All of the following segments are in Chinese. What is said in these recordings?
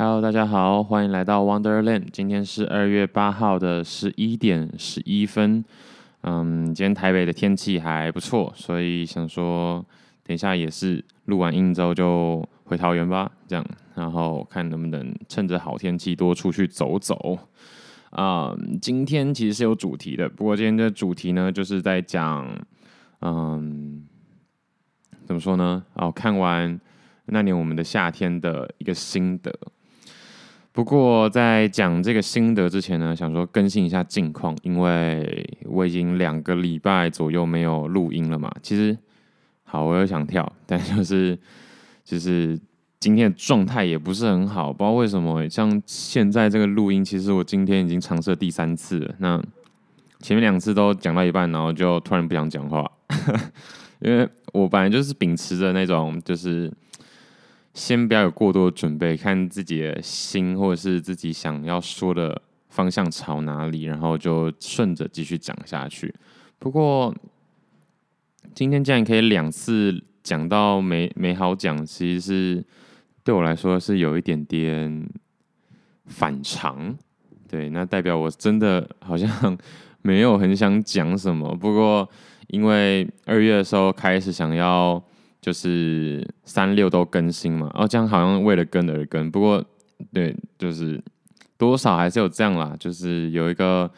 Hello，大家好，欢迎来到 Wonderland。今天是二月八号的十一点十一分。嗯，今天台北的天气还不错，所以想说，等一下也是录完音之后就回桃园吧，这样，然后看能不能趁着好天气多出去走走。啊、今天其实是有主题的，不过今天的主题呢，就是在讲，嗯，怎么说呢？哦，看完那年我们的夏天的一个心得。不过在讲这个心得之前呢，想说更新一下近况，因为我已经两个礼拜左右没有录音了嘛。其实，好，我又想跳，但就是 就是今天的状态也不是很好，不知道为什么。像现在这个录音，其实我今天已经尝试了第三次了。那前面两次都讲到一半，然后就突然不想讲话，因为我本来就是秉持着那种就是。先不要有过多的准备，看自己的心或者是自己想要说的方向朝哪里，然后就顺着继续讲下去。不过今天既然可以两次讲到没没好讲，其实是对我来说是有一点点反常。对，那代表我真的好像没有很想讲什么。不过因为二月的时候开始想要。就是三六都更新嘛，哦，这样好像为了更而更，不过对，就是多少还是有这样啦，就是有一个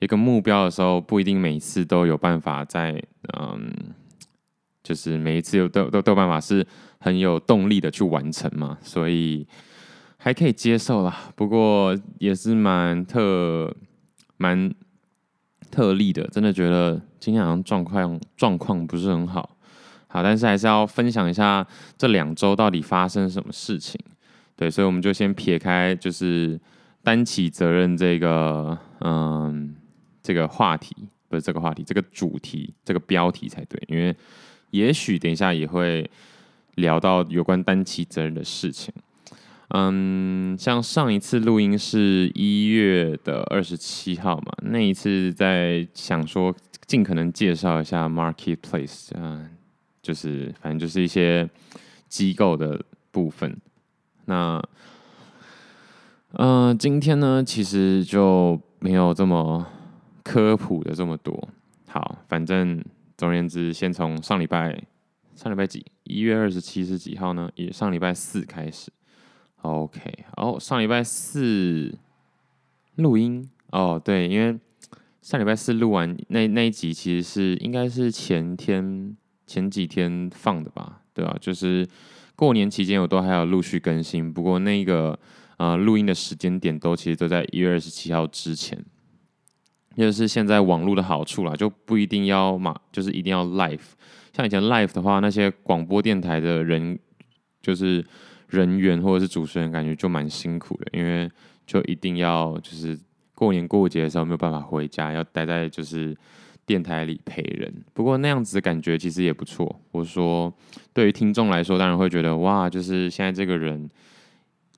一个目标的时候，不一定每次都有办法在，嗯，就是每一次有都都都有办法是很有动力的去完成嘛，所以还可以接受啦，不过也是蛮特蛮特例的，真的觉得今天好像状况状况不是很好。好，但是还是要分享一下这两周到底发生什么事情。对，所以我们就先撇开就是担起责任这个，嗯，这个话题不是这个话题，这个主题，这个标题才对，因为也许等一下也会聊到有关担起责任的事情。嗯，像上一次录音是一月的二十七号嘛，那一次在想说尽可能介绍一下 Marketplace 嗯。就是反正就是一些机构的部分。那，嗯、今天呢，其实就没有这么科普的这么多。好，反正总而言之，先从上礼拜上礼拜几？一月二十七是几号呢？也上礼拜四开始。OK，哦，上礼拜四录音哦，对，因为上礼拜四录完那那一集，其实是应该是前天。前几天放的吧，对啊，就是过年期间我都还有陆续更新，不过那个呃录音的时间点都其实都在一月二十七号之前，就是现在网络的好处啦，就不一定要嘛，就是一定要 live。像以前 live 的话，那些广播电台的人就是人员或者是主持人，感觉就蛮辛苦的，因为就一定要就是过年过节的时候没有办法回家，要待在就是。电台里陪人，不过那样子的感觉其实也不错。我说，对于听众来说，当然会觉得哇，就是现在这个人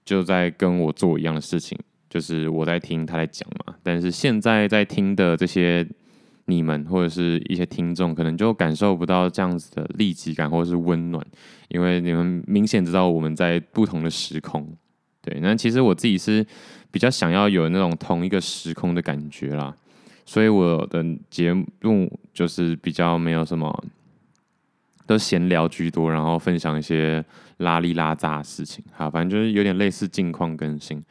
就在跟我做一样的事情，就是我在听他在讲嘛。但是现在在听的这些你们或者是一些听众，可能就感受不到这样子的立即感或者是温暖，因为你们明显知道我们在不同的时空。对，那其实我自己是比较想要有那种同一个时空的感觉啦。所以我的节目就是比较没有什么，都闲聊居多，然后分享一些拉里拉杂的事情。好，反正就是有点类似近况更新。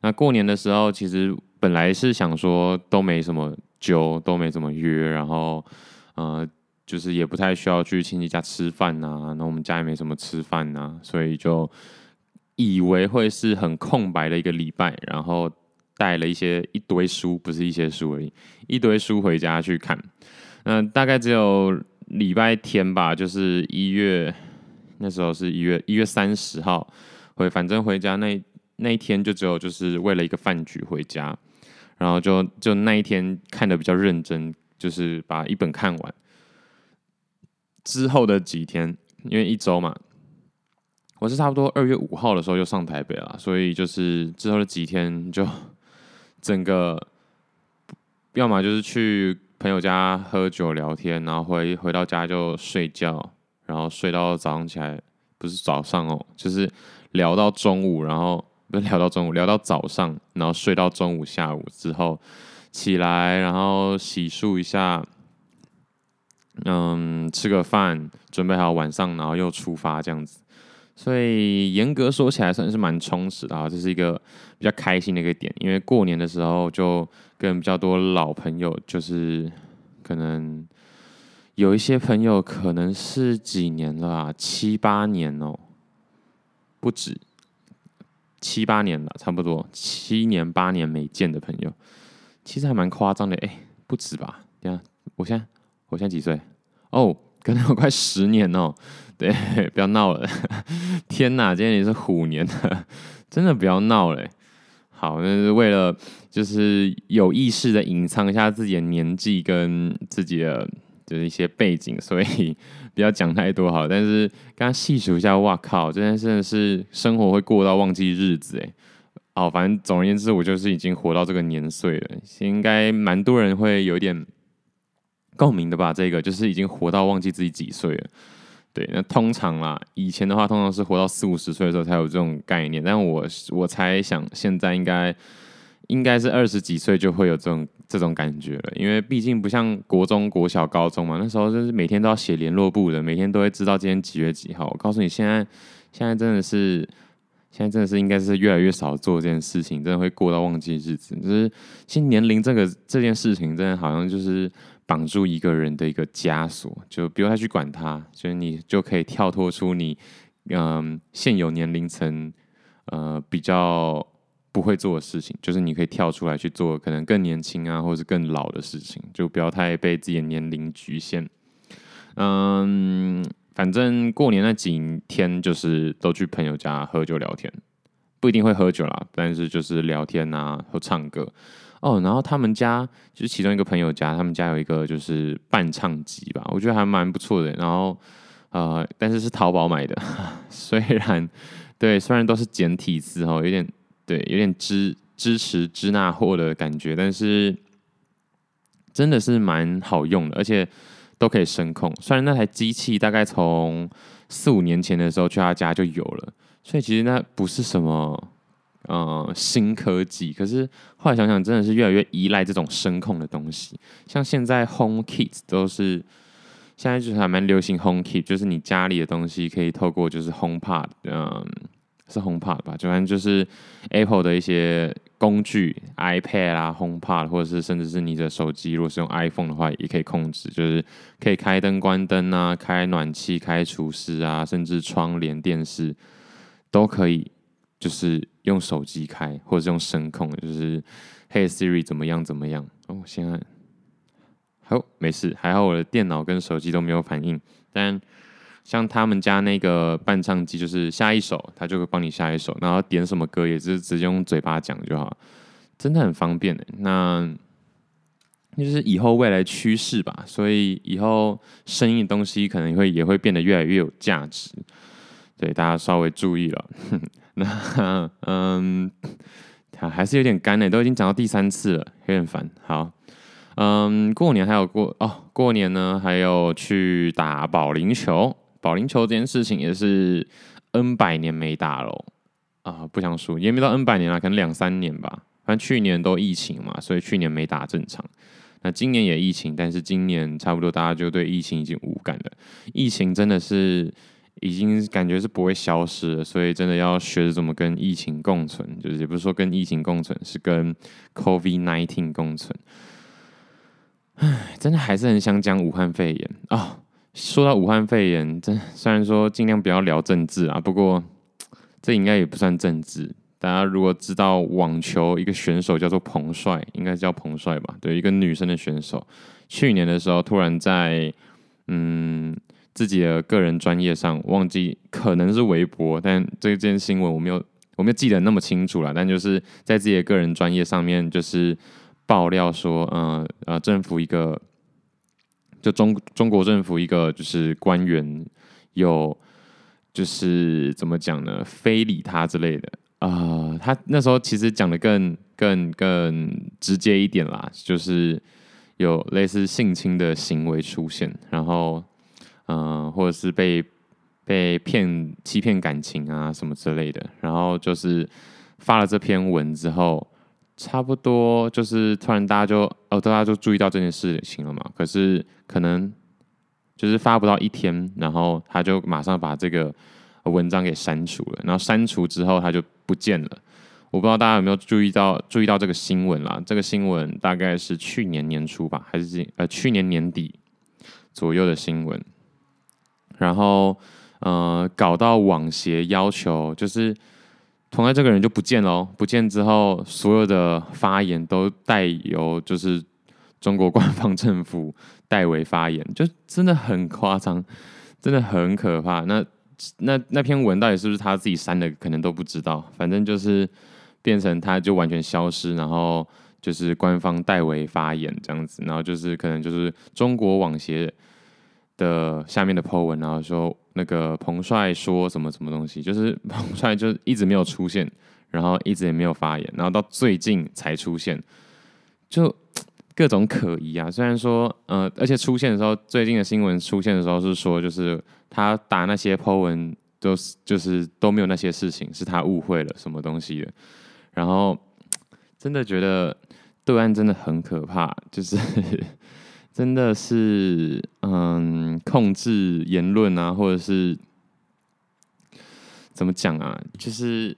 那过年的时候，其实本来是想说都没什么揪，都没怎么约，然后呃，就是也不太需要去亲戚家吃饭呐。那我们家也没什么吃饭呐，所以就以为会是很空白的一个礼拜，然后。带了一些一堆书，不是一些书而已，一堆书回家去看。那大概只有礼拜天吧，就是一月那时候是一月一月三十号回，反正回家那那一天就只有就是为了一个饭局回家，然后就就那一天看得比较认真，就是把一本看完。之后的几天，因为一周嘛，我是差不多二月五号的时候就上台北了，所以就是之后的几天就。整个，要么就是去朋友家喝酒聊天，然后回回到家就睡觉，然后睡到早上起来，不是早上哦，就是聊到中午，然后不是聊到中午，聊到早上，然后睡到中午下午之后起来，然后洗漱一下，嗯，吃个饭，准备好晚上，然后又出发这样子。所以严格说起来，算是蛮充实的啊。这是一个比较开心的一个点，因为过年的时候就跟比较多老朋友，就是可能有一些朋友可能是几年了啊，七八年哦，不止七八年了，差不多七年八年没见的朋友，其实还蛮夸张的。哎，不止吧？等下，我现在我现在几岁？哦，可能有快十年哦。对，不要闹了！天哪，今天也是虎年，真的不要闹了。好，那是为了就是有意识的隐藏一下自己的年纪跟自己的就是一些背景，所以不要讲太多好。但是刚刚细数一下，哇靠，真的真的是生活会过到忘记日子哎。哦，反正总而言之，我就是已经活到这个年岁了，应该蛮多人会有点共鸣的吧？这个就是已经活到忘记自己几岁了。对，那通常啦，以前的话，通常是活到四五十岁的时候才有这种概念。但我我猜想，现在应该应该是二十几岁就会有这种这种感觉了，因为毕竟不像国中、国小、高中嘛，那时候就是每天都要写联络簿的，每天都会知道今天几月几号。我告诉你，现在现在真的是，现在真的是应该是越来越少做这件事情，真的会过到忘记日子。就是其实年龄这个这件事情，真的好像就是。绑住一个人的一个枷锁，就不用再去管他，所以你就可以跳脱出你嗯现有年龄层呃比较不会做的事情，就是你可以跳出来去做可能更年轻啊，或者是更老的事情，就不要太被自己的年龄局限。嗯，反正过年那几天就是都去朋友家喝酒聊天，不一定会喝酒啦，但是就是聊天啊或唱歌。哦，然后他们家就是其中一个朋友家，他们家有一个就是伴唱机吧，我觉得还蛮不错的。然后呃，但是是淘宝买的，虽然对，虽然都是简体字哦，有点对，有点支支持支那货的感觉，但是真的是蛮好用的，而且都可以声控。虽然那台机器大概从四五年前的时候去他家就有了，所以其实那不是什么。呃，新科技，可是后来想想，真的是越来越依赖这种声控的东西。像现在 Home Kit 都是，现在就是还蛮流行 Home Kit，就是你家里的东西可以透过就是 HomePod，嗯，是 HomePod 吧？就反正就是 Apple 的一些工具，iPad 啊，HomePod，或者是甚至是你的手机，如果是用 iPhone 的话，也可以控制，就是可以开灯、关灯啊，开暖气、开除湿啊，甚至窗帘、电视都可以。就是用手机开，或者是用声控，就是嘿 Siri 怎么样怎么样哦。现在好没事，还好我的电脑跟手机都没有反应。但像他们家那个伴唱机，就是下一首，他就会帮你下一首，然后点什么歌也是直接用嘴巴讲就好，真的很方便的。那就是以后未来趋势吧，所以以后声音的东西可能会也会变得越来越有价值。对，大家稍微注意了。那嗯，还还是有点干呢，都已经讲到第三次了，有点烦。好，嗯，过年还有过哦，过年呢还有去打保龄球，保龄球这件事情也是 N 百年没打了啊，不想输，也没到 N 百年了，可能两三年吧。反正去年都疫情嘛，所以去年没打正常。那今年也疫情，但是今年差不多大家就对疫情已经无感了。疫情真的是。已经感觉是不会消失了，所以真的要学着怎么跟疫情共存，就是也不是说跟疫情共存，是跟 COVID-19 共存。唉，真的还是很想讲武汉肺炎啊、说到武汉肺炎，真虽然说尽量不要聊政治啊，不过这应该也不算政治。大家如果知道网球一个选手叫做彭帅，应该是叫彭帅吧？对，一个女生的选手，去年的时候突然在嗯。自己的个人专业上忘记可能是微博，但这件新闻我没有我没有记得那么清楚了。但就是在自己的个人专业上面，就是爆料说，嗯呃，政府一个就中中国政府一个就是官员有就是怎么讲呢，非礼他之类的啊、他那时候其实讲的更更更直接一点啦，就是有类似性侵的行为出现，然后。嗯、或者是被被骗、欺骗感情啊什么之类的，然后就是发了这篇文之后，差不多就是突然大家就哦，大家就注意到这件事情了嘛。可是可能就是发不到一天，然后他就马上把这个文章给删除了。然后删除之后，他就不见了。我不知道大家有没有注意到注意到这个新闻啦？这个新闻大概是去年年初吧，还是呃去年年底左右的新闻。然后呃搞到网协要求，就是同样这个人就不见了，不见之后，所有的发言都带有就是中国官方政府代为发言，就真的很夸张，真的很可怕。那那那篇文到底是不是他自己删的，可能都不知道。反正就是。变成他就完全消失，然后就是官方代为发言这样子，然后就是可能就是中国网协的下面的 po 文，然后说那个彭帅说什么什么东西，就是 彭帅就一直没有出现，然后一直也没有发言，然后到最近才出现，就 各种可疑啊。虽然说，呃，而且出现的时候，最近的新闻出现的时候是说，就是他打那些 po 文都是就是都没有那些事情，是他误会了什么东西的。然后 真的觉得对岸真的很可怕，就是 真的是嗯，控制言论啊，或者是怎么讲啊，就是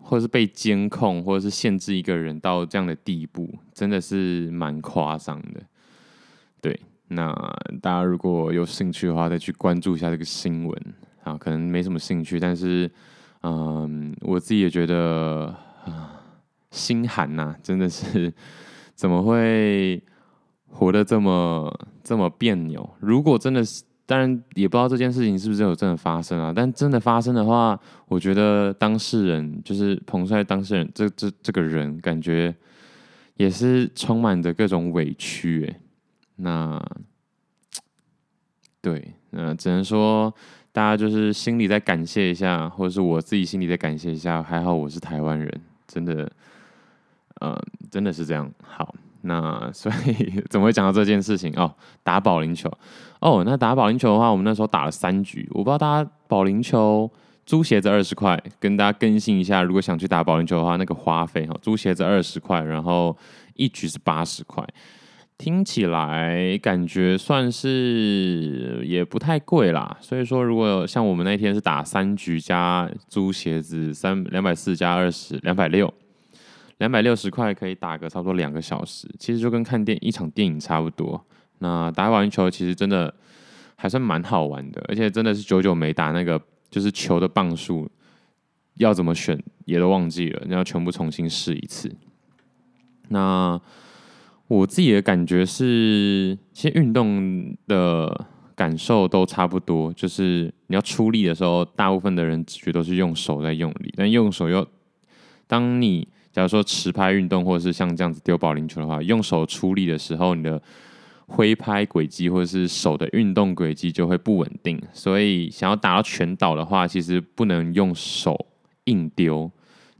或者是被监控，或者是限制一个人到这样的地步，真的是蛮夸张的。对，那大家如果有兴趣的话，再去关注一下这个新闻啊，可能没什么兴趣，但是嗯，我自己也觉得。啊，心寒呐、真的是怎么会活得这么这么别扭？如果真的是，当然也不知道这件事情是不是有真的发生啊。但真的发生的话，我觉得当事人就是彭帅当事人，这这这个人感觉也是充满着各种委屈。哎，那对，那只能说。大家就是心里再感谢一下，或者是我自己心里再感谢一下。还好我是台湾人，真的，呃，真的是这样。好，那所以 怎么会讲到这件事情？哦，打保龄球。哦，那打保龄球的话，我们那时候打了三局。我不知道大家保龄球租鞋子二十块，跟大家更新一下。如果想去打保龄球的话，那个花费哈，租鞋子二十块，然后一局是八十块。听起来感觉算是也不太贵啦，所以说如果像我们那天是打三局加租鞋子三两百四加二十两百六，两百六十块可以打个差不多两个小时，其实就跟看电一场电影差不多。那打保龄球其实真的还算蛮好玩的，而且真的是久久没打那个就是球的磅数要怎么选也都忘记了，你要全部重新试一次。那。我自己的感觉是，其实运动的感受都差不多，就是你要出力的时候，大部分的人只觉得都是用手在用力，但用手又，当你假如说持拍运动或者是像这样子丢保龄球的话，用手出力的时候，你的挥拍轨迹或者是手的运动轨迹就会不稳定，所以想要打到全倒的话，其实不能用手硬丢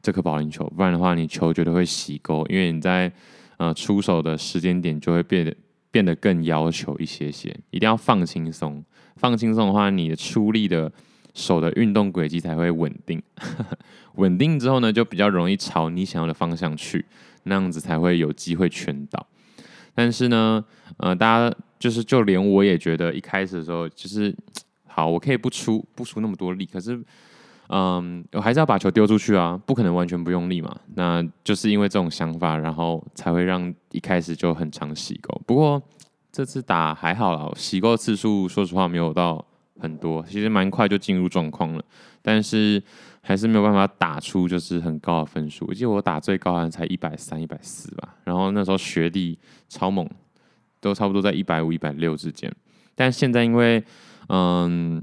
这颗保龄球，不然的话，你球绝对会洗沟，因为你在。呃，出手的时间点就会变得变得更要求一些些，一定要放轻松。放轻松的话，你的出力的手的运动轨迹才会稳定。稳定之后呢，就比较容易朝你想要的方向去，那样子才会有机会全倒。但是呢，呃，大家就是就连我也觉得一开始的时候，就是好，我可以不出不出那么多力，可是。嗯，我还是要把球丢出去啊，不可能完全不用力嘛。那就是因为这种想法，然后才会让一开始就很常洗沟。不过这次打还好啦，洗沟次数说实话没有到很多，其实蛮快就进入状况了。但是还是没有办法打出就是很高的分数。我记得我打最高好像才一百三、一百四吧。然后那时候学弟超猛，都差不多在一百五、一百六之间。但现在因为嗯。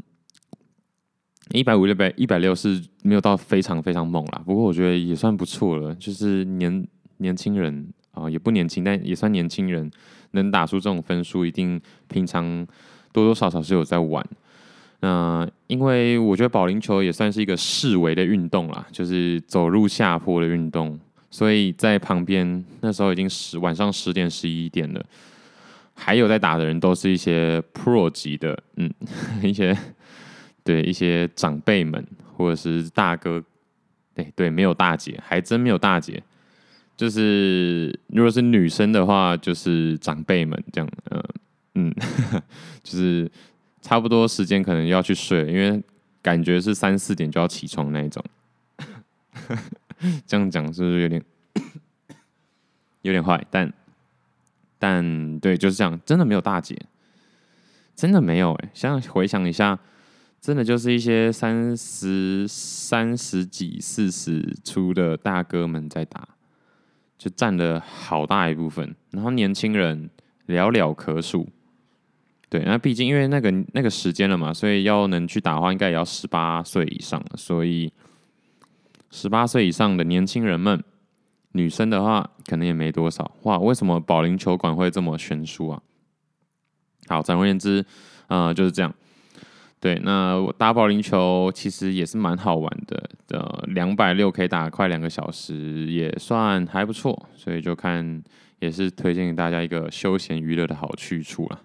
一百五六百一百六是没有到非常非常猛啦，不过我觉得也算不错了。就是年年轻人啊、也不年轻，但也算年轻人，能打出这种分数，一定平常多多少少是有在玩。那、因为我觉得保龄球也算是一个示威的运动啦，就是走入下坡的运动，所以在旁边那时候已经十晚上十点十一点了，还有在打的人都是一些 pro 级的，嗯，一些。对一些长辈们或者是大哥对对，没有大姐，还真没有大姐。就是如果是女生的话，就是长辈们这样，嗯嗯，就是差不多时间可能要去睡，因为感觉是三四点就要起床那一种。这样讲是不是有点 有点坏？但但对，就是这样，真的没有大姐，真的没有哎。想回想一下，真的就是一些三十三十几、四十出的大哥们在打。就占了好大一部分，然后年轻人寥寥可数。对，那毕竟因为那个那个时间了嘛，所以要能去打的话，应该也要十八岁以上了。所以十八岁以上的年轻人们，女生的话可能也没多少。哇，为什么保龄球馆会这么悬殊啊？好，总而言之，呃，就是这样。对，那我打保龄球其实也是蛮好玩的，呃，两百六可以打快两个小时，也算还不错，所以就看也是推荐给大家一个休闲娱乐的好去处了。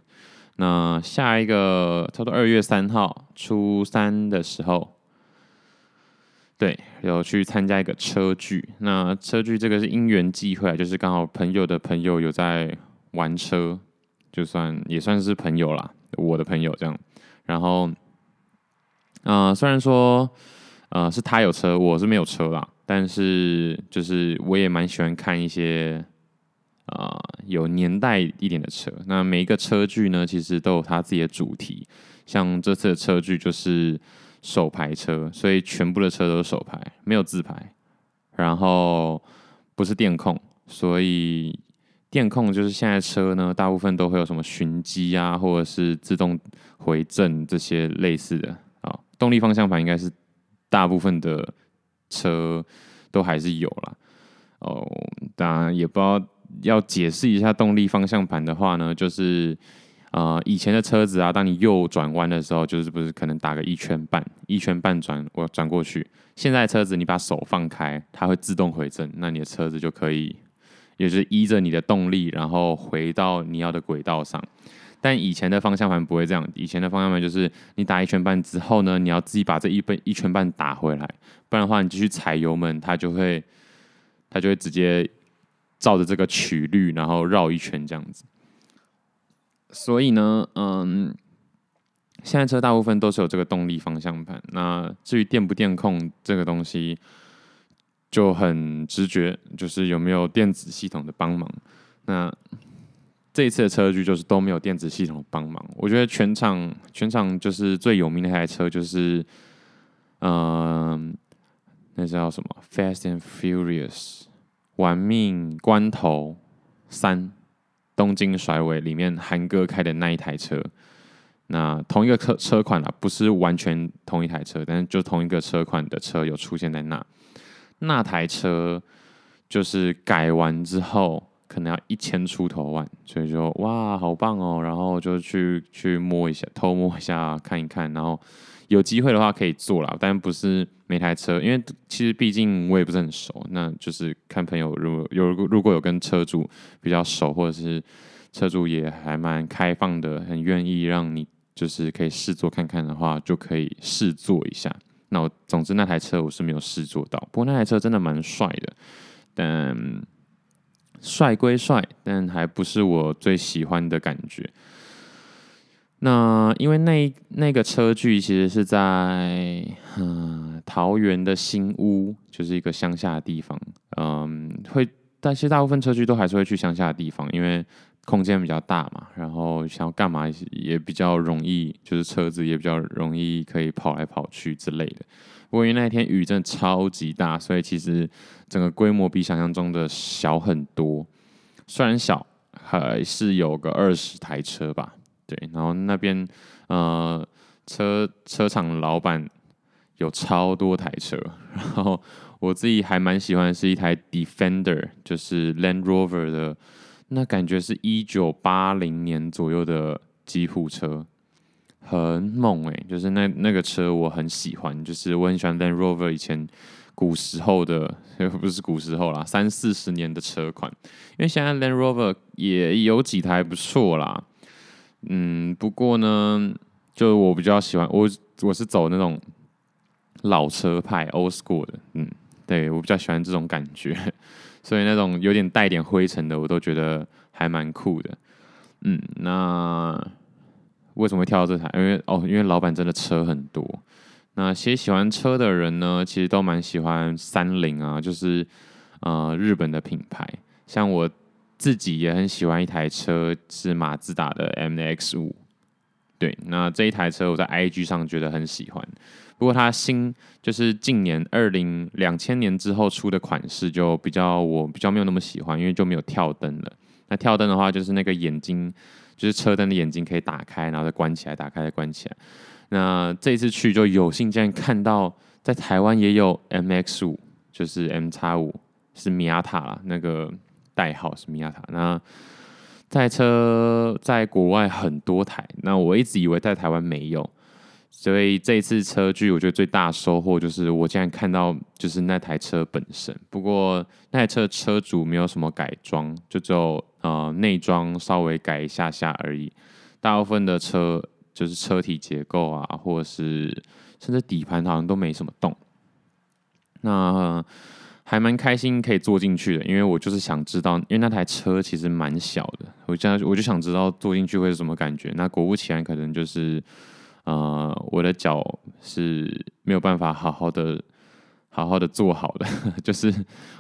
那下一个差不多二月三号初三的时候，对，有去参加一个车聚。那车聚这个是因缘际会啊，就是刚好朋友的朋友有在玩车，就算也算是朋友啦，我的朋友这样，然后。啊、呃，虽然说，呃，是他有车，我是没有车啦，但是就是我也蛮喜欢看一些，啊、有年代一点的车。那每一个车聚呢，其实都有它自己的主题。像这次的车聚就是手排车，所以全部的车都是手排，没有自排。然后不是电控，所以电控就是现在车呢，大部分都会有什么循迹啊，或者是自动回正这些类似的啊。动力方向盘应该是大部分的车都还是有啦。哦，当然也不知道要解释一下动力方向盘的话呢，就是呃以前的车子啊，当你右转弯的时候，就是不是可能打个一圈半，一圈半转我转过去。现在车子你把手放开，它会自动回正，那你的车子就可以，也就是依着你的动力，然后回到你要的轨道上。但以前的方向盘不会这样，以前的方向盘就是你打一圈半之后呢，你要自己把这一半一圈半打回来，不然的话你继续踩油门，它就会它就会直接照着这个曲率，然后绕一圈这样子。所以呢，嗯，现在车大部分都是有这个动力方向盘。那至于电不电控这个东西，就很直觉，就是有没有电子系统的帮忙。那这一次的车距就是都没有电子系统帮忙，我觉得全场全场就是最有名的一台车就是，嗯、那叫什么《Fast and Furious》玩命关头三东京甩尾里面韩哥开的那一台车，那同一个车车款啊，不是完全同一台车，但是就同一个车款的车有出现在那，那台车就是改完之后。可能要一千出头万，所以就哇，好棒哦！然后就去去摸一下，偷摸一下，看一看。然后有机会的话可以坐啦，但不是每台车，因为其实毕竟我也不是很熟。那就是看朋友如果有如果有跟车主比较熟，或者是车主也还蛮开放的，很愿意让你就是可以试坐看看的话，就可以试坐一下。那我总之那台车我是没有试坐到，不过那台车真的蛮帅的，但。帅归帅，但还不是我最喜欢的感觉。那因为那那个车聚其实是在嗯桃园的新屋，就是一个乡下的地方。嗯，会，但其实大部分车聚都还是会去乡下的地方，因为空间比较大嘛，然后想要干嘛也比较容易，就是车子也比较容易可以跑来跑去之类的。不过因为那天雨真的超级大，所以其实整个规模比想象中的小很多。虽然小，还是有个二十台车吧。对，然后那边呃车车厂老板有超多台车，然后我自己还蛮喜欢是一台 Defender，就是 Land Rover 的，那感觉是一九八零年左右的吉普车。很猛哎、就是那那个车我很喜欢，就是我很喜欢 Land Rover 以前古时候的，不是古时候啦，三四十年的车款。因为现在 Land Rover 也有几台不错啦，嗯，不过呢，就我比较喜欢我我是走那种老车派 Old School 的，嗯，对，我比较喜欢这种感觉，所以那种有点带点灰尘的，我都觉得还蛮酷的。嗯，那为什么会跳到这台？因为哦，因为老板真的车很多。那些喜欢车的人呢，其实都蛮喜欢三菱啊，就是呃日本的品牌。像我自己也很喜欢一台车，是马自达的 MX 五。对，那这一台车我在 IG 上觉得很喜欢。不过它新就是近年二零两千年之后出的款式，就比较我比较没有那么喜欢，因为就没有跳灯了。那跳灯的话，就是那个眼睛，就是车灯的眼睛可以打开，然后再关起来，打开再关起来。那这次去就有幸竟然看到，在台湾也有 MX 五，就是 M 叉五，是米亚塔啦，那个代号是米亚塔。那这台车在国外很多台，那我一直以为在台湾没有，所以这次车距我觉得最大收获就是我竟然看到就是那台车本身。不过那台车车主没有什么改装，就只有呃内装稍微改一下下而已，大部分的车。就是车体结构啊，或者是甚至底盘好像都没什么动，那还蛮开心可以坐进去的，因为我就是想知道，因为那台车其实蛮小的，我这样我就想知道坐进去会是什么感觉。那果不其然，可能就是呃我的脚是没有办法好好的。好好的坐好的，就是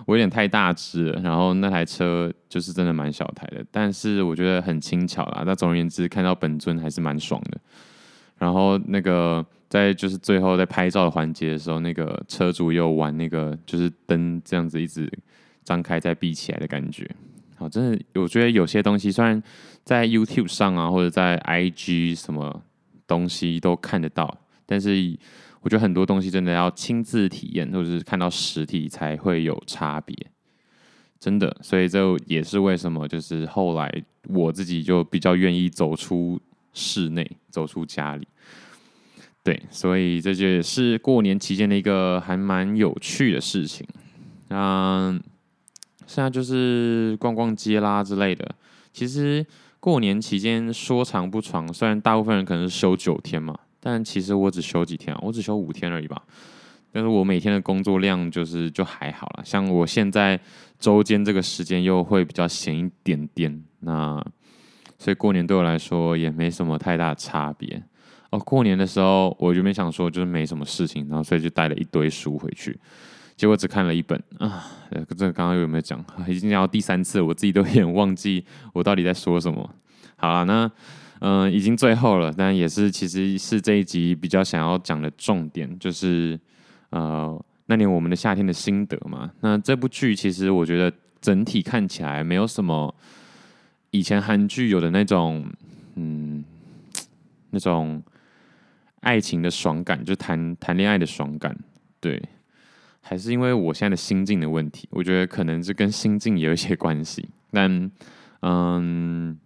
我有点太大只了，然后那台车就是真的蛮小台的，但是我觉得很轻巧啦。那总而言之，看到本尊还是蛮爽的。然后那个在就是最后在拍照的环节的时候，那个车主又玩那个就是灯这样子一直张开再闭起来的感觉。好，真的，我觉得有些东西虽然在 YouTube 上啊，或者在 IG 什么东西都看得到，但是。我觉得很多东西真的要亲自体验，或者是看到实体才会有差别，真的。所以这也是为什么，就是后来我自己就比较愿意走出室内，走出家里。对，所以这就是过年期间的一个还蛮有趣的事情。嗯，现在就是逛逛街啦之类的。其实过年期间说长不长，虽然大部分人可能是休九天嘛。但其实我只休几天啊，我只休五天而已吧。但是我每天的工作量就是就还好啦，像我现在周间这个时间又会比较闲一点点，那所以过年对我来说也没什么太大差别。哦，过年的时候我就没想说就是没什么事情，然后所以就带了一堆书回去，结果只看了一本啊。这个刚刚有没有讲？已经讲到第三次，我自己都有点忘记我到底在说什么。好了，那。嗯、已经最后了，但也是其实是这一集比较想要讲的重点，就是呃那年我们的夏天的心得嘛。那这部剧其实我觉得整体看起来没有什么以前韩剧有的那种嗯 那种爱情的爽感，就谈谈恋爱的爽感。对，还是因为我现在的心境的问题，我觉得可能是跟心境也有一些关系。但嗯。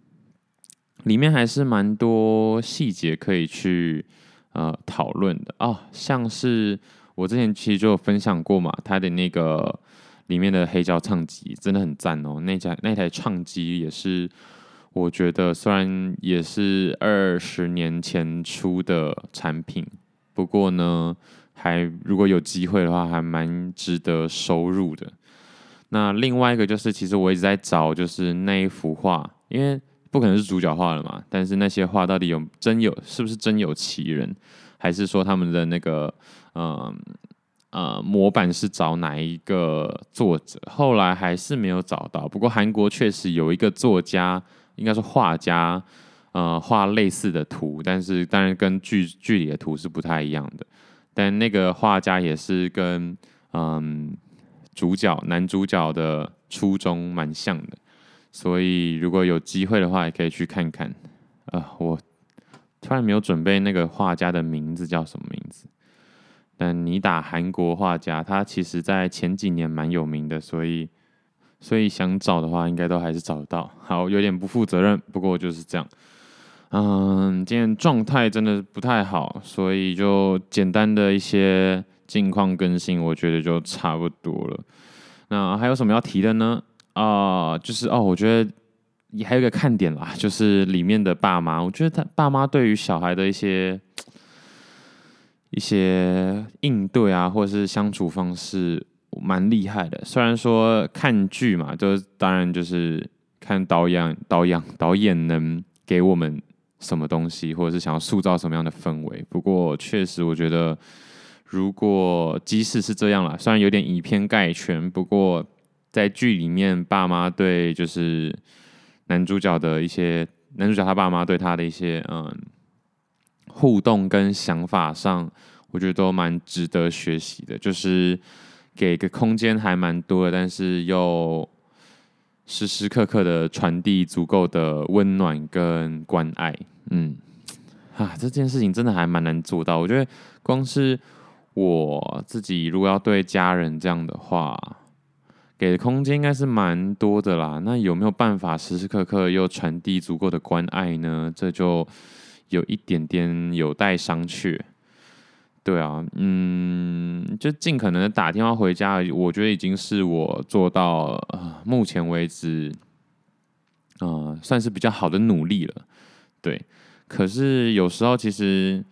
里面还是蛮多细节可以去呃讨论的哦，像是我之前其实就有分享过嘛，他的那个里面的黑胶唱机真的很赞哦，那家那台唱机也是我觉得虽然也是二十年前出的产品，不过呢还如果有机会的话还蛮值得收入的。那另外一个就是其实我一直在找就是那一幅画，因为。不可能是主角画了嘛？但是那些画到底有真有，是不是真有其人？还是说他们的那个嗯呃模板是找哪一个作者？后来还是没有找到。不过韩国确实有一个作家，应该是画家，呃画类似的图，但是当然跟剧剧里的图是不太一样的。但那个画家也是跟嗯、主角男主角的初衷蛮像的。所以，如果有机会的话，也可以去看看。啊、呃，我突然没有准备那个画家的名字叫什么名字，但你打韩国画家，他其实在前几年蛮有名的，所以，所以想找的话，应该都还是找得到。好，有点不负责任，不过就是这样。嗯，今天状态真的不太好，所以就简单的一些近况更新，我觉得就差不多了。那还有什么要提的呢？啊、就是哦，我觉得也还有一个看点啦，就是里面的爸妈，我觉得他爸妈对于小孩的一些一些应对啊，或者是相处方式，蛮厉害的。虽然说看剧嘛，就当然就是看导演、导演、导演能给我们什么东西，或者是想要塑造什么样的氛围。不过确实，我觉得如果即使是这样啦，虽然有点以偏概全，不过在剧里面，爸妈对就是男主角的一些，男主角他爸妈对他的一些嗯互动跟想法上。我觉得都蛮值得学习的，就是给个空间还蛮多的，但是又时时刻刻的传递足够的温暖跟关爱。嗯，啊，这件事情真的还蛮难做到。我觉得光是我自己如果要对家人这样的话，给的空间应该是蛮多的啦。那有没有办法时时刻刻又传递足够的关爱呢？这就有一点点有待商榷。对啊，嗯，就尽可能的打电话回家，我觉得已经是我做到呃目前为止，呃，算是比较好的努力了。对，可是有时候其实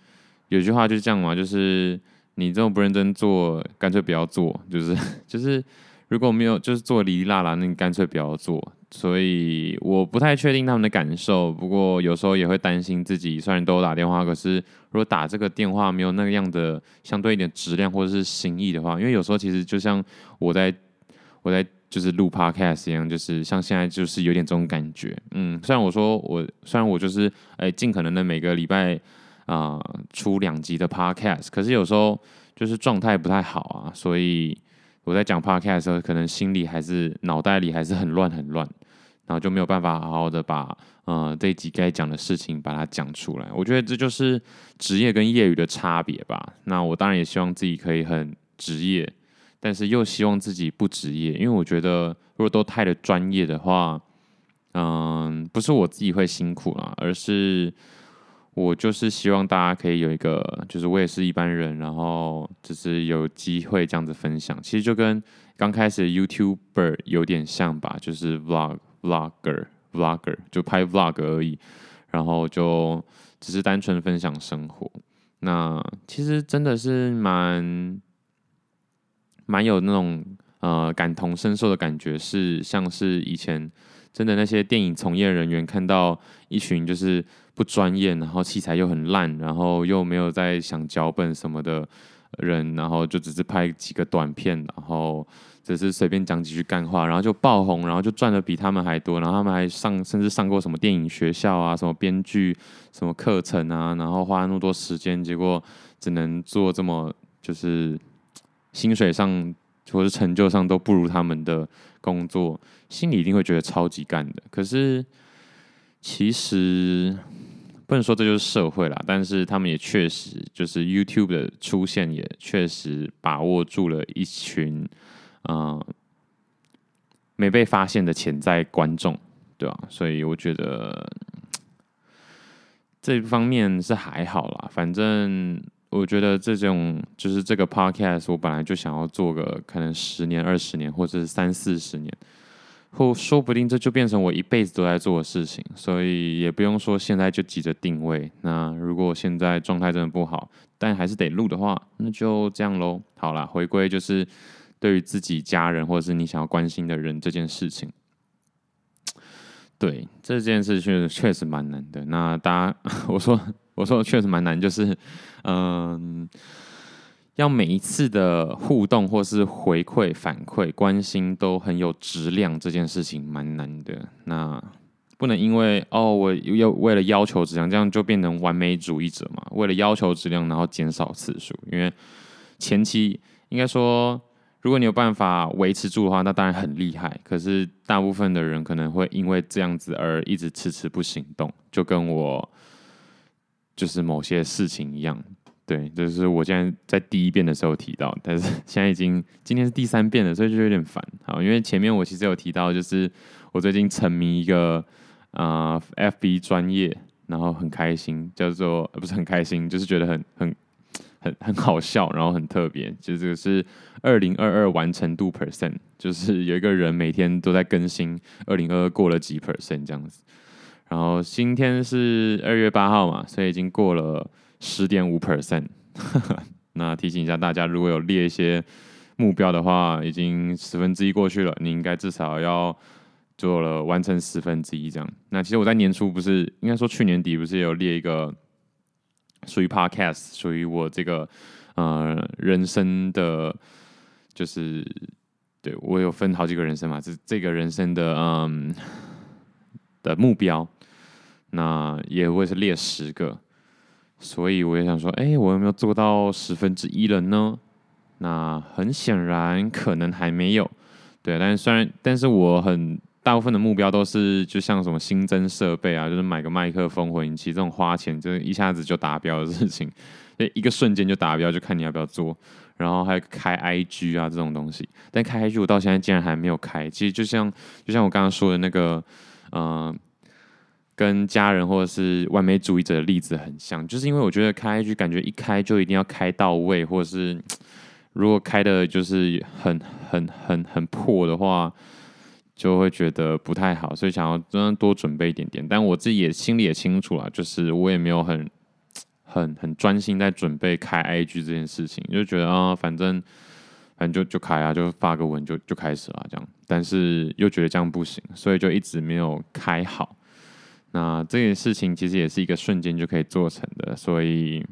有句话就是这样嘛，就是你这么不认真做，干脆不要做，就是 就是如果没有就是做哩哩啦啦，那你干脆不要做。所以我不太确定他们的感受，不过有时候也会担心自己，虽然都有打电话，可是如果打这个电话没有那个样的相对一点质量或者是心意的话，因为有时候其实就像我在我在就是录 podcast 一样，就是像现在就是有点这种感觉。嗯，虽然我说我虽然我就是哎尽可能的每个礼拜啊、出两集的 podcast，可是有时候就是状态不太好啊，所以。我在讲 podcast 的时候，可能心里还是脑袋里还是很乱很乱，然后就没有办法好好的把呃这一集该讲的事情把它讲出来。我觉得这就是职业跟业余的差别吧。那我当然也希望自己可以很职业，但是又希望自己不职业，因为我觉得如果都太的专业的话，嗯、不是我自己会辛苦啦，而是。我就是希望大家可以有一个，就是我也是一般人，然后只是有机会这样子分享。其实就跟刚开始 YouTuber 有点像吧，就是 Vlog、Vlogger、Vlogger 就拍 Vlog 而已，然后就只是单纯分享生活。那其实真的是蛮蛮有那种呃感同身受的感觉，是像是以前真的那些电影从业人员看到一群就是。不专业，然后器材又很烂，然后又没有在想脚本什么的人，然后就只是拍几个短片，然后只是随便讲几句干话，然后就爆红，然后就赚的比他们还多，然后他们还上甚至上过什么电影学校啊，什么编剧什么课程啊，然后花那么多时间，结果只能做这么就是薪水上或是成就上都不如他们的工作，心里一定会觉得超级干的。可是其实。不能说这就是社会啦，但是他们也确实就是 YouTube 的出现，也确实把握住了一群嗯、呃、没被发现的潜在观众，对吧？所以我觉得 这方面是还好啦。反正我觉得这种就是这个 Podcast，我本来就想要做个可能十年、二十年，或者是三四十年。或说不定这就变成我一辈子都在做的事情，所以也不用说现在就急着定位。那如果现在状态真的不好，但还是得录的话，那就这样喽。好啦，回归就是对于自己家人或者是你想要关心的人这件事情，对这件事确实确实蛮难的。那大家，我说我说确实蛮难，就是嗯。要每一次的互动或是回馈、反馈、关心都很有质量，这件事情蛮难的。那不能因为哦，我要为了要求质量，这样就变成完美主义者嘛？为了要求质量，然后减少次数。因为前期应该说，如果你有办法维持住的话，那当然很厉害。可是大部分的人可能会因为这样子而一直迟迟不行动，就跟我就是某些事情一样。对，就是我现在在第一遍的时候提到，但是现在已经今天是第三遍了，所以就有点烦。好，因为前面我其实有提到，就是我最近沉迷一个啊、FB 专业，然后很开心，叫做不是很开心，就是觉得很很很很好笑，然后很特别。就这个是二零二二完成度 percent，就是有一个人每天都在更新二零二二过了几 percent 这样子。然后今天是二月八号嘛，所以已经过了。十点五 percent，那提醒一下大家，如果有列一些目标的话，已经十分之一过去了，你应该至少要做了完成十分之一这样。那其实我在年初不是，应该说去年底不是有列一个属于 Podcast，属于我这个呃人生的，就是对我有分好几个人生嘛，这这个人生的嗯的目标，那也会是列十个，所以我也想说，哎，我有没有做到十分之一了呢？那很显然可能还没有，对，但是虽然，但是我很大部分的目标都是，就像什么新增设备啊，就是买个麦克风、混音器这种花钱，就是一下子就达标的事情，就一个瞬间就达标，就看你要不要做。然后还有开 IG 啊这种东西，但开 IG 我到现在竟然还没有开。其实就像就像我刚刚说的那个，嗯、跟家人或者是完美主义者的例子很像，就是因为我觉得开 IG 感觉一开就一定要开到位，或者是。如果开的就是很很很很破的话，就会觉得不太好，所以想要真的多准备一点点。但我自己也心里也清楚了，就是我也没有很很很专心在准备开 IG 这件事情，就觉得啊，反正反正就就开啊，就发个文就就开始了这样。但是又觉得这样不行，所以就一直没有开好。那这件事情其实也是一个瞬间就可以做成的，所以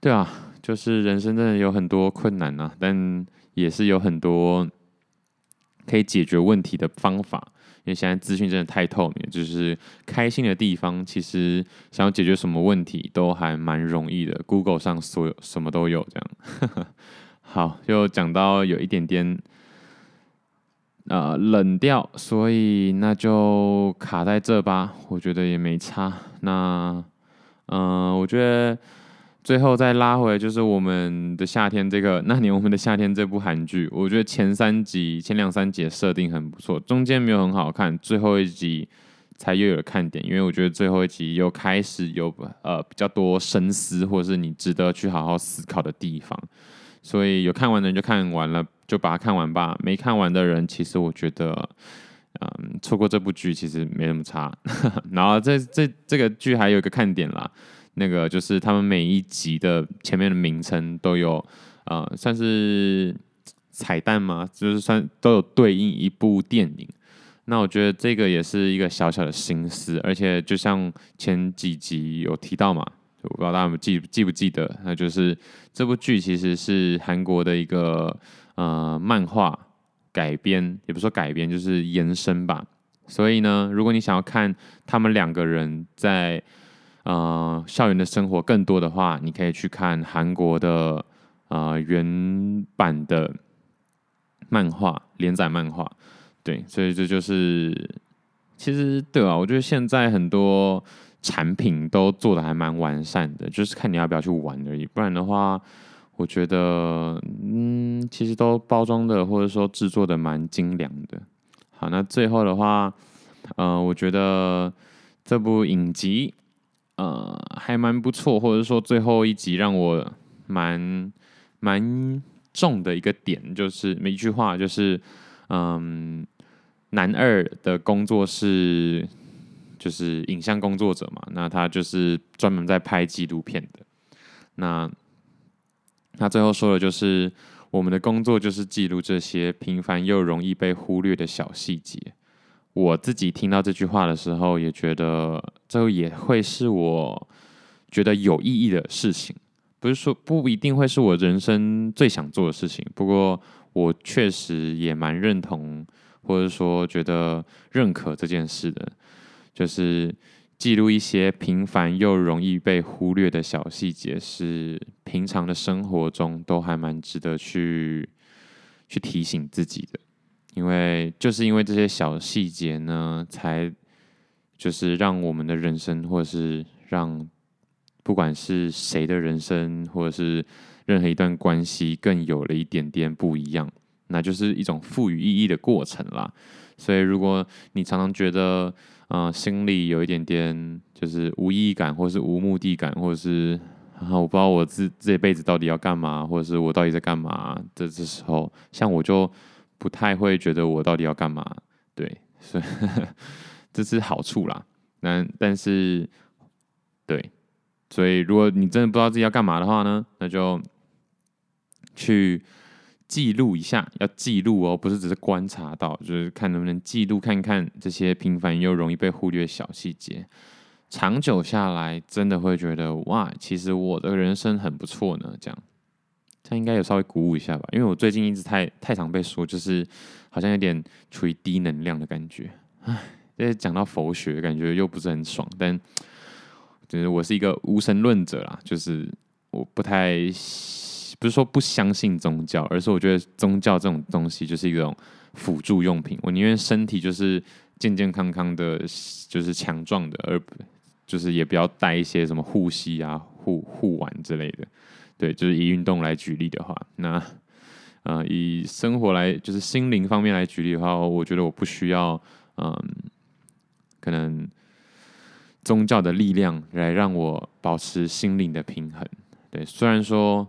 对啊。就是人生真的有很多困难呐、啊，但也是有很多可以解决问题的方法。因为现在资讯真的太透明，就是开心的地方，其实想要解决什么问题都还蛮容易的。Google 上所有什么都有，这样。好，就讲到有一点点呃冷掉，所以那就卡在这吧。我觉得也没差。那嗯、我觉得。最后再拉回，就是我们的夏天这个那年我们的夏天这部韩剧，我觉得前三集前两三集设定很不错，中间没有很好看，最后一集才又有了看点，因为我觉得最后一集又开始有呃比较多深思或者是你值得去好好思考的地方，所以有看完的人就看完了，就把它看完吧。没看完的人，其实我觉得，嗯，错过这部剧其实没那么差。然后这这这个剧还有一个看点啦。那个就是他们每一集的前面的名称都有，呃，算是彩蛋吗？就是算都有对应一部电影。那我觉得这个也是一个小小的心思，而且就像前几集有提到嘛，我不知道大家有记记不记得，那就是这部剧其实是韩国的一个呃漫画改编，也不说改编，就是延伸吧。所以呢，如果你想要看他们两个人在呃，校园的生活更多的话，你可以去看韩国的呃原版的漫画连载漫画，对，所以这就是其实对啊，我觉得现在很多产品都做得还蛮完善的，就是看你要不要去玩而已。不然的话，我觉得嗯，其实都包装的或者说制作的蛮精良的。好，那最后的话，呃，我觉得这部影集。呃，还蛮不错，或者说最后一集让我蛮蛮重的一个点，就是每一句话就是，嗯，男二的工作是就是影像工作者嘛，那他就是专门在拍纪录片的。那他最后说的就是，我们的工作就是记录这些平凡又容易被忽略的小细节。我自己听到这句话的时候，也觉得这也会是我觉得有意义的事情。不是说不一定会是我人生最想做的事情，不过我确实也蛮认同，或者说觉得认可这件事的，就是记录一些平凡又容易被忽略的小细节，是平常的生活中都还蛮值得去去提醒自己的。因为就是因为这些小细节呢，才就是让我们的人生，或者是让不管是谁的人生，或者是任何一段关系，更有了一点点不一样。那就是一种赋予意义的过程啦。所以，如果你常常觉得，嗯、心里有一点点就是无意义感，或是无目的感，或者是啊，我不知道我这这辈子到底要干嘛，或者是我到底在干嘛的这时候，像我就。不太会觉得我到底要干嘛，对，所以 这是好处啦。但但是，对，所以如果你真的不知道自己要干嘛的话呢，那就去记录一下，要记录哦，不是只是观察到，就是看能不能记录看看这些平凡又容易被忽略小细节。长久下来，真的会觉得哇，其实我的人生很不错呢。这样，这样应该有稍微鼓舞一下吧？因为我最近一直太太常被说，就是好像有点处于低能量的感觉。唉，这讲到佛学，感觉又不是很爽。但就是我是一个无神论者啦，就是我不太不是说不相信宗教，而是我觉得宗教这种东西就是一种辅助用品。我宁愿身体就是健健康康的，就是强壮的，而就是也不要带一些什么护膝啊、护护腕之类的。对，就是以运动来举例的话，那、呃，以生活来就是心灵方面来举例的话，我觉得我不需要嗯，可能。宗教的力量来让我保持心灵的平衡。对，虽然说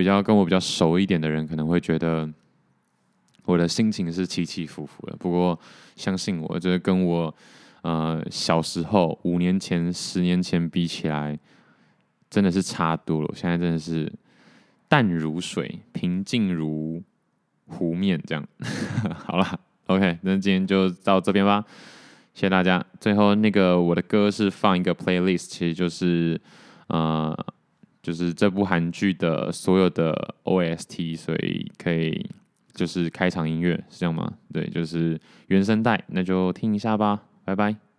比较跟我比较熟一点的人可能会觉得我的心情是起起伏伏的，不过相信我，这跟我呃小时候五年前、十年前比起来，真的是差多了。我现在真的是淡如水，平静如湖面，这样。好了，OK，那今天就到这边吧。谢谢大家。最后，那个我的歌是放一个 playlist，其实就是呃，就是这部韩剧的所有的 OST，所以可以就是开场音乐是这样吗？对，就是原声带，那就听一下吧。拜拜。